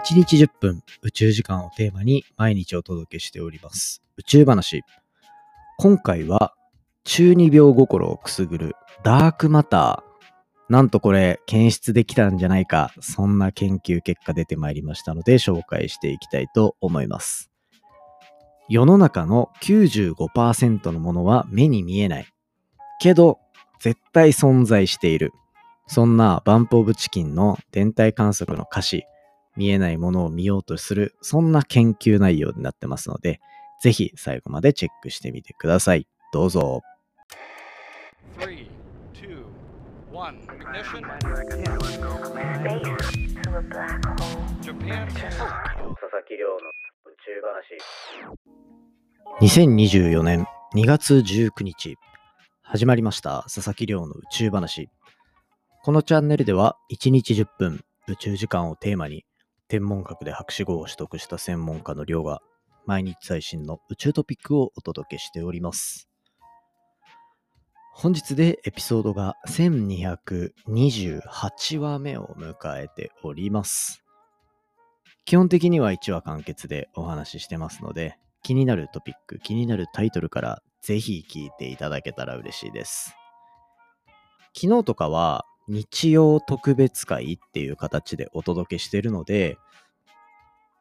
1日10分宇宙時間をテーマに毎日お届けしております。宇宙話。今回は中二病心をくすぐるダークマター。なんとこれ検出できたんじゃないか。そんな研究結果出てまいりましたので紹介していきたいと思います。世の中の95%のものは目に見えない。けど絶対存在している。そんなバンプオブチキンの天体観測の歌詞、見えないものを見ようとする、そんな研究内容になってますので、ぜひ最後までチェックしてみてください。どうぞ。Three, two, one. Ignition. Japan. 佐々木亮の宇宙話。2024年2月19日、始まりました佐々木亮の宇宙話。このチャンネルでは1日10分宇宙時間をテーマに天文学で博士号を取得した専門家の亮が毎日最新の宇宙トピックをお届けしております。本日でエピソードが1228話目を迎えております。基本的には1話完結でお話ししてますので、気になるトピック、気になるタイトルからぜひ聞いていただけたら嬉しいです。昨日とかは日曜特別会っていう形でお届けしてるので、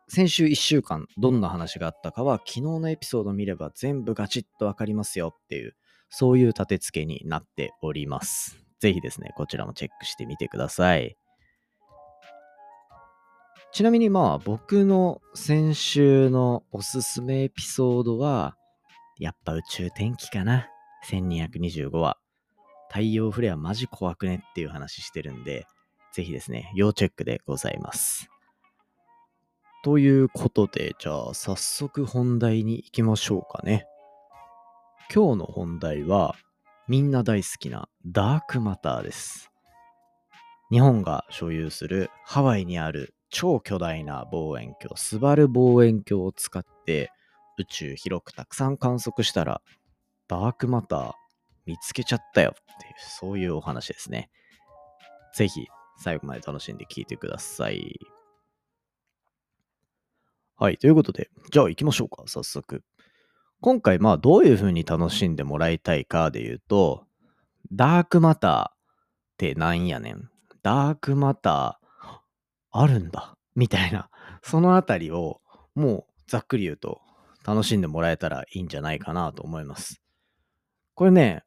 先週1週間どんな話があったかは昨日のエピソード見れば全部ガチッとわかりますよっていう、そういう立て付けになっております。ぜひですね、こちらもチェックしてみてください。ちなみにまあ僕の先週のおすすめエピソードは、やっぱ宇宙天気かな。1225話。太陽フレアマジ怖くねっていう話してるんで、ぜひですね、要チェックでございます。ということで、じゃあ早速本題に行きましょうかね。今日の本題は、みんな大好きなダークマターです。日本が所有するハワイにある超巨大な望遠鏡、スバル望遠鏡を使って宇宙広くたくさん観測したら、ダークマター見つけちゃったよっていう、そういうお話ですね。ぜひ最後まで楽しんで聞いてください。はい、ということで、じゃあ行きましょうか、早速。今回、まあ、どういう風に楽しんでもらいたいかで言うと、ダークマターってなんやねん。ダークマターあるんだ。みたいな、そのあたりを、もうざっくり言うと、楽しんでもらえたらいいんじゃないかなと思います。これね、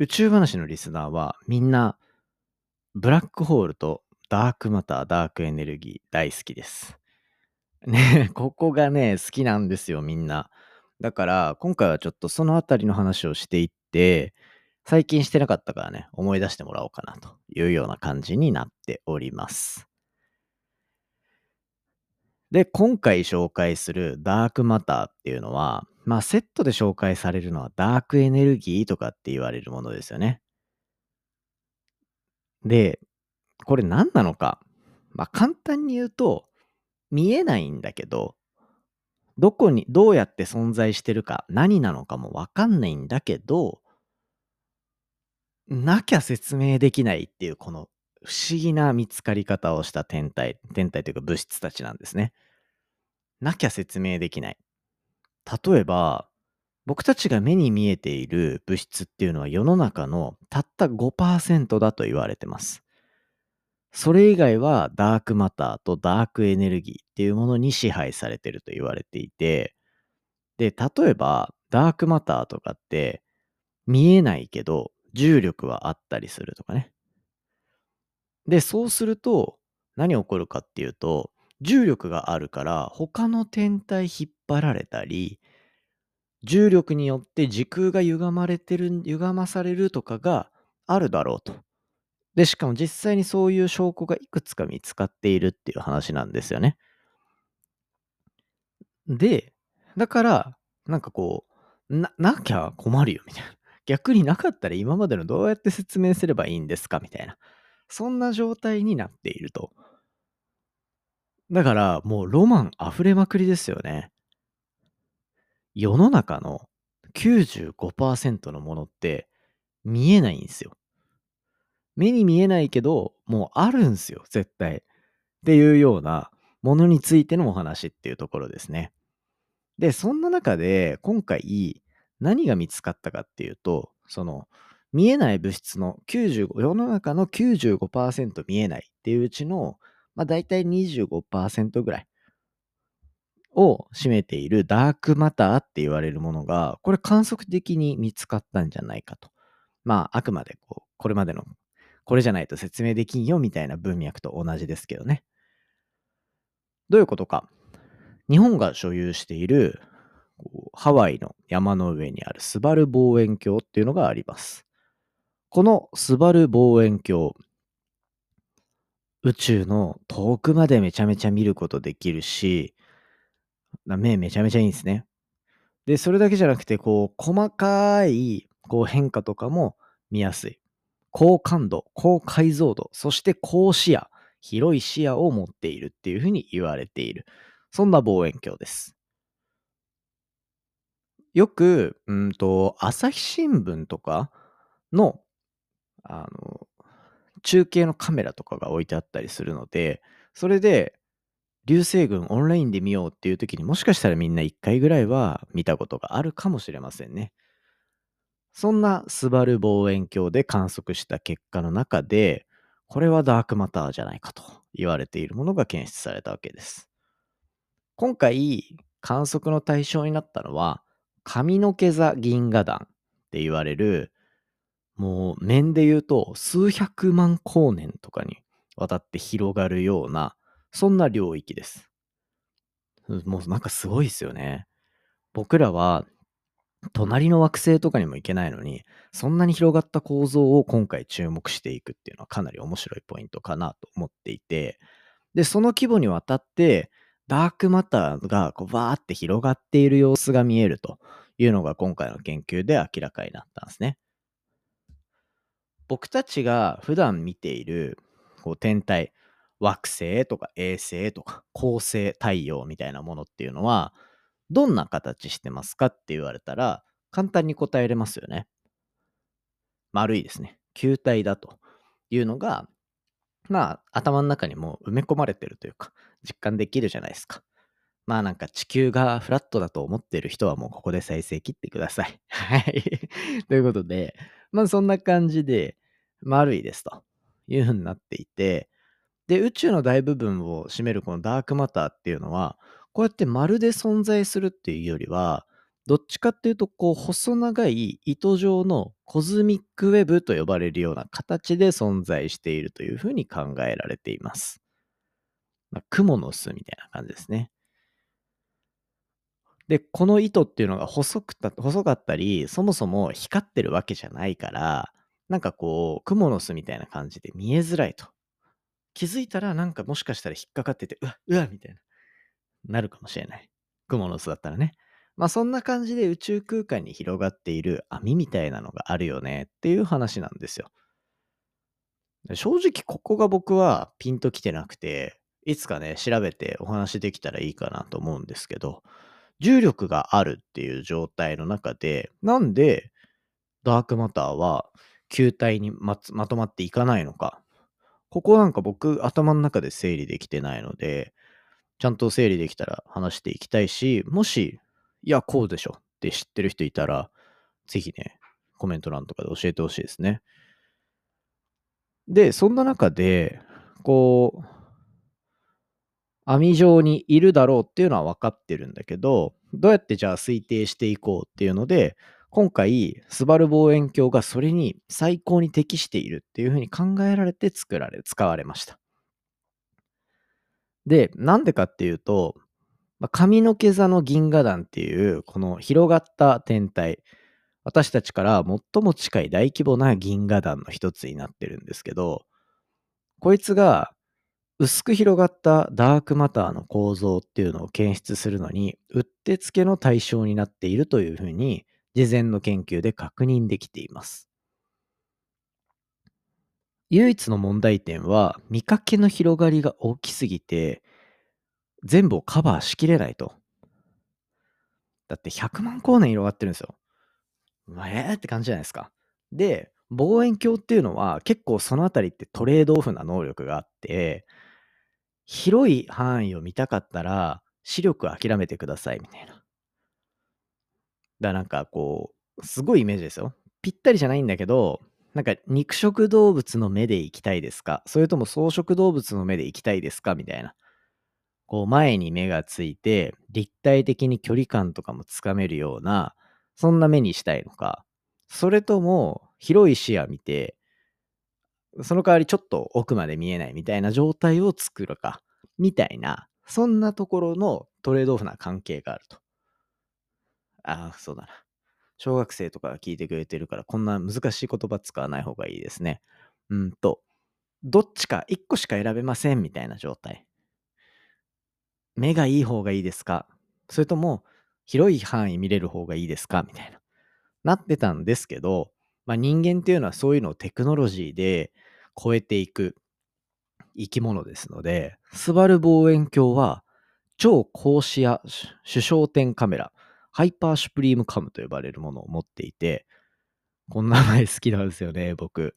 宇宙話のリスナーはみんな、ブラックホールとダークマター、ダークエネルギー大好きです。ね、ここがね、好きなんですよ、みんな。だから、今回はちょっとそのあたりの話をしていって、最近してなかったからね、思い出してもらおうかなというような感じになっております。で、今回紹介するダークマターっていうのは、まあセットで紹介されるのはダークエネルギーとかって言われるものですよね。で、これ何なのか。まあ簡単に言うと、見えないんだけど、どこに、どうやって存在してるか、何なのかもわかんないんだけど、なきゃ説明できないっていう、この不思議な見つかり方をした天体、天体というか物質たちなんですね。なきゃ説明できない。例えば、僕たちが目に見えている物質っていうのは世の中のたった5%だと言われてます。それ以外はダークマターとダークエネルギーっていうものに支配されてると言われていて、で、例えばダークマターとかって見えないけど重力はあったりするとかね。で、そうすると何起こるかっていうと、重力があるから他の天体引っ張られたり、重力によって時空が歪まれてる、歪まされるとかがあるだろうと。で、しかも実際にそういう証拠がいくつか見つかっているっていう話なんですよね。で、だから、なんかこう、な、なきゃ困るよみたいな。逆になかったら今までのどうやって説明すればいいんですかみたいな。そんな状態になっていると。だから、もうロマン溢れまくりですよね。世の中の95%のものって見えないんですよ。目に見えないけど、もうあるんすよ、絶対。っていうような、ものについてのお話っていうところですね。で、そんな中で今回何が見つかったかっていうと、その見えない物質の95、世の中の95%見えないっていううちの、まあ大体25%ぐらいを占めているダークマターって言われるものが、これ観測的に見つかったんじゃないかと。まああくまでこう、これまでの、これじゃないと説明できんよみたいな文脈と同じですけどね。どういうことか。日本が所有しているハワイの山の上にあるスバル望遠鏡っていうのがあります。このスバル望遠鏡、宇宙の遠くまでめちゃめちゃ見ることできるし、目めちゃめちゃいいんですね。で、それだけじゃなくて、こう、細かいこう変化とかも見やすい。高感度、高解像度、そして高視野、広い視野を持っているっていうふうに言われている。そんな望遠鏡です。よく、うんと、朝日新聞とかのあの、中継のカメラとかが置いてあったりするので、それで、流星群オンラインで見ようっていう時にもしかしたらみんな1回ぐらいは見たことがあるかもしれませんね。そんなスバル望遠鏡で観測した結果の中で、これはダークマターじゃないかと言われているものが検出されたわけです。今回観測の対象になったのは、髪の毛座銀河団って言われるもう面で言うと数百万光年とかにわたって広がるような、そんな領域です。もうなんかすごいですよね。僕らは隣の惑星とかにも行けないのに、そんなに広がった構造を今回注目していくっていうのはかなり面白いポイントかなと思っていて、で、その規模にわたって、ダークマターがこうバーって広がっている様子が見えるというのが今回の研究で明らかになったんですね。僕たちが普段見ているこう天体、惑星とか衛星とか恒星、太陽みたいなものっていうのは、どんな形してますかって言われたら、簡単に答えれますよね。丸いですね。球体だというのが、まあ、頭の中にも埋め込まれてるというか、実感できるじゃないですか。まあなんか地球がフラットだと思ってる人はもうここで再生切ってください。はい。ということで、まあそんな感じで丸いですという風になっていて、で、宇宙の大部分を占めるこのダークマターっていうのは、こうやって丸で存在するっていうよりは、どっちかっていうと、こう、細長い糸状のコズミックウェブと呼ばれるような形で存在しているというふうに考えられています。まあ、雲の巣みたいな感じですね。で、この糸っていうのが細くた細かったり、そもそも光ってるわけじゃないから、なんかこう、蜘蛛の巣みたいな感じで見えづらいと。気づいたらなんかもしかしたら引っかかってて、うわ、うわ、みたいな、なるかもしれない。蜘蛛の巣だったらね。まあそんな感じで宇宙空間に広がっている網みたいなのがあるよねっていう話なんですよ。正直ここが僕はピンときてなくて、いつかね、調べてお話できたらいいかなと思うんですけど、重力があるっていう状態の中で、なんでダークマターは球体にままとまっていかないのか。ここなんか僕頭の中で整理できてないので、ちゃんと整理できたら話していきたいし、もし、いや、こうでしょって知ってる人いたら、ぜひね、コメント欄とかで教えてほしいですね。で、そんな中で、こう、網状にいるだろうっていうのは分かってるんだけど、どうやってじゃあ推定していこうっていうので、今回、スバル望遠鏡がそれに最高に適しているっていうふうに考えられて作られ、使われました。で、なんでかっていうと、髪の毛座の銀河団っていう、この広がった天体、私たちから最も近い大規模な銀河団の一つになってるんですけど、こいつが薄く広がったダークマターの構造っていうのを検出するのに、うってつけの対象になっているというふうに、事前の研究で確認できています。唯一の問題点は、見かけの広がりが大きすぎて、全部をカバーしきれないと。だって100万光年広がってるんですよ。えーって感じじゃないですか。で、望遠鏡っていうのは結構そのあたりってトレードオフな能力があって、広い範囲を見たかったら、視力諦めてくださいみたいな。だからなんかこう、すごいイメージですよ。ぴったりじゃないんだけど、なんか肉食動物の目で行きたいですか？それとも草食動物の目で行きたいですか？みたいな。こう前に目がついて、立体的に距離感とかもつかめるような、そんな目にしたいのか。それとも広い視野見て、その代わりちょっと奥まで見えないみたいな状態を作るか。みたいな、そんなところのトレードオフな関係があると。ああ、そうだな。小学生とかが聞いてくれてるから、こんな難しい言葉使わない方がいいですね。うんと、どっちか1個しか選べませんみたいな状態。目がいい方がいいですか？それとも広い範囲見れる方がいいですか？みたいな。なってたんですけど、まあ、人間っていうのはそういうのをテクノロジーで超えていく生き物ですので、スバル望遠鏡は超高視野主焦点カメラ、ハイパーシュプリームカムと呼ばれるものを持っていて、こんな名前好きなんですよね、僕。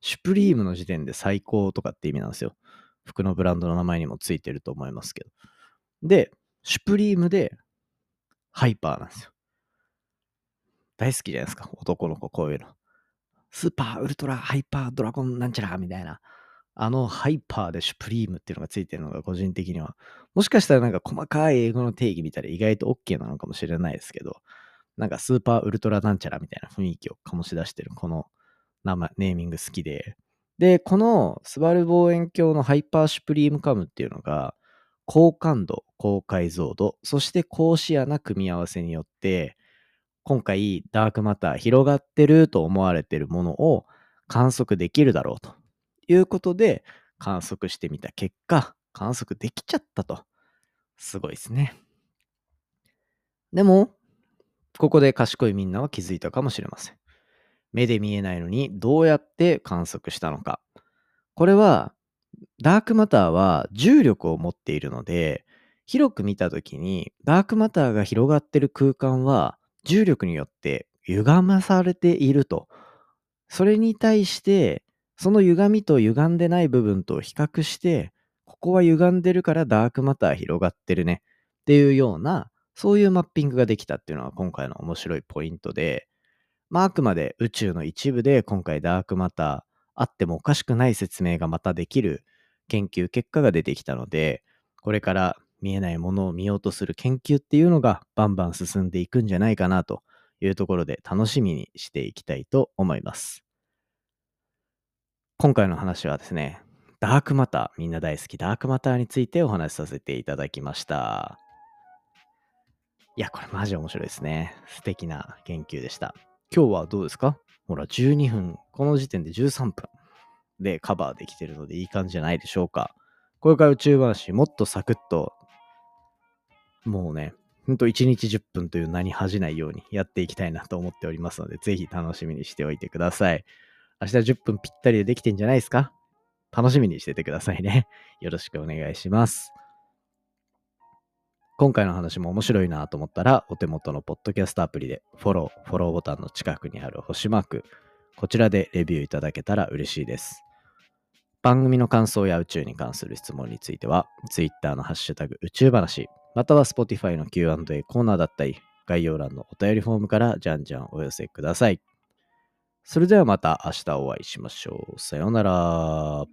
シュプリームの時点で最高とかって意味なんですよ。服のブランドの名前にもついてると思いますけど。で、シュプリームでハイパーなんですよ。大好きじゃないですか、男の子こういうの。スーパーウルトラハイパードラゴンなんちゃらみたいな。あのハイパーでシュプリームっていうのがついてるのが個人的には。もしかしたらなんか細かい英語の定義見たら意外と OK なのかもしれないですけど、なんかスーパーウルトラなんちゃらみたいな雰囲気を醸し出してるこの名前、ネーミング好きで。で、このスバル望遠鏡のハイパーシュプリームカムっていうのが、高感度、高解像度、そして高視野な組み合わせによって、今回ダークマター広がってると思われてるものを観測できるだろうということで観測してみた結果、観測できちゃったと。すごいですね。でも、ここで賢いみんなは気づいたかもしれません。目で見えないのにどうやって観測したのか。これは、ダークマターは重力を持っているので、広く見たときに、ダークマターが広がってる空間は、重力によって歪まされていると。それに対して、その歪みと歪んでない部分と比較して、ここは歪んでるからダークマター広がってるねっていうような、そういうマッピングができたっていうのは今回の面白いポイントで、まあ、あくまで宇宙の一部で今回ダークマターあってもおかしくない説明がまたできる研究結果が出てきたので、これから見えないものを見ようとする研究っていうのがバンバン進んでいくんじゃないかなというところで楽しみにしていきたいと思います。今回の話はですね、ダークマター、みんな大好きダークマターについてお話しさせていただきました。いや、これマジ面白いですね。素敵な研究でした。今日はどうですか？ほら、12分、この時点で13分でカバーできてるのでいい感じじゃないでしょうか。これから宇宙話、もっとサクッともうね、ほんと1日10分という名に恥じないようにやっていきたいなと思っておりますので、ぜひ楽しみにしておいてください。明日10分ぴったりでできてんじゃないですか？楽しみにしててくださいね。よろしくお願いします。今回の話も面白いなと思ったら、お手元のポッドキャストアプリでフォロー、フォローボタンの近くにある星マーク、こちらでレビューいただけたら嬉しいです。番組の感想や宇宙に関する質問については、Twitter のハッシュタグ宇宙話、または Spotify の Q&A コーナーだったり、概要欄のお便りフォームからじゃんじゃんお寄せください。それではまた明日お会いしましょう。さようなら。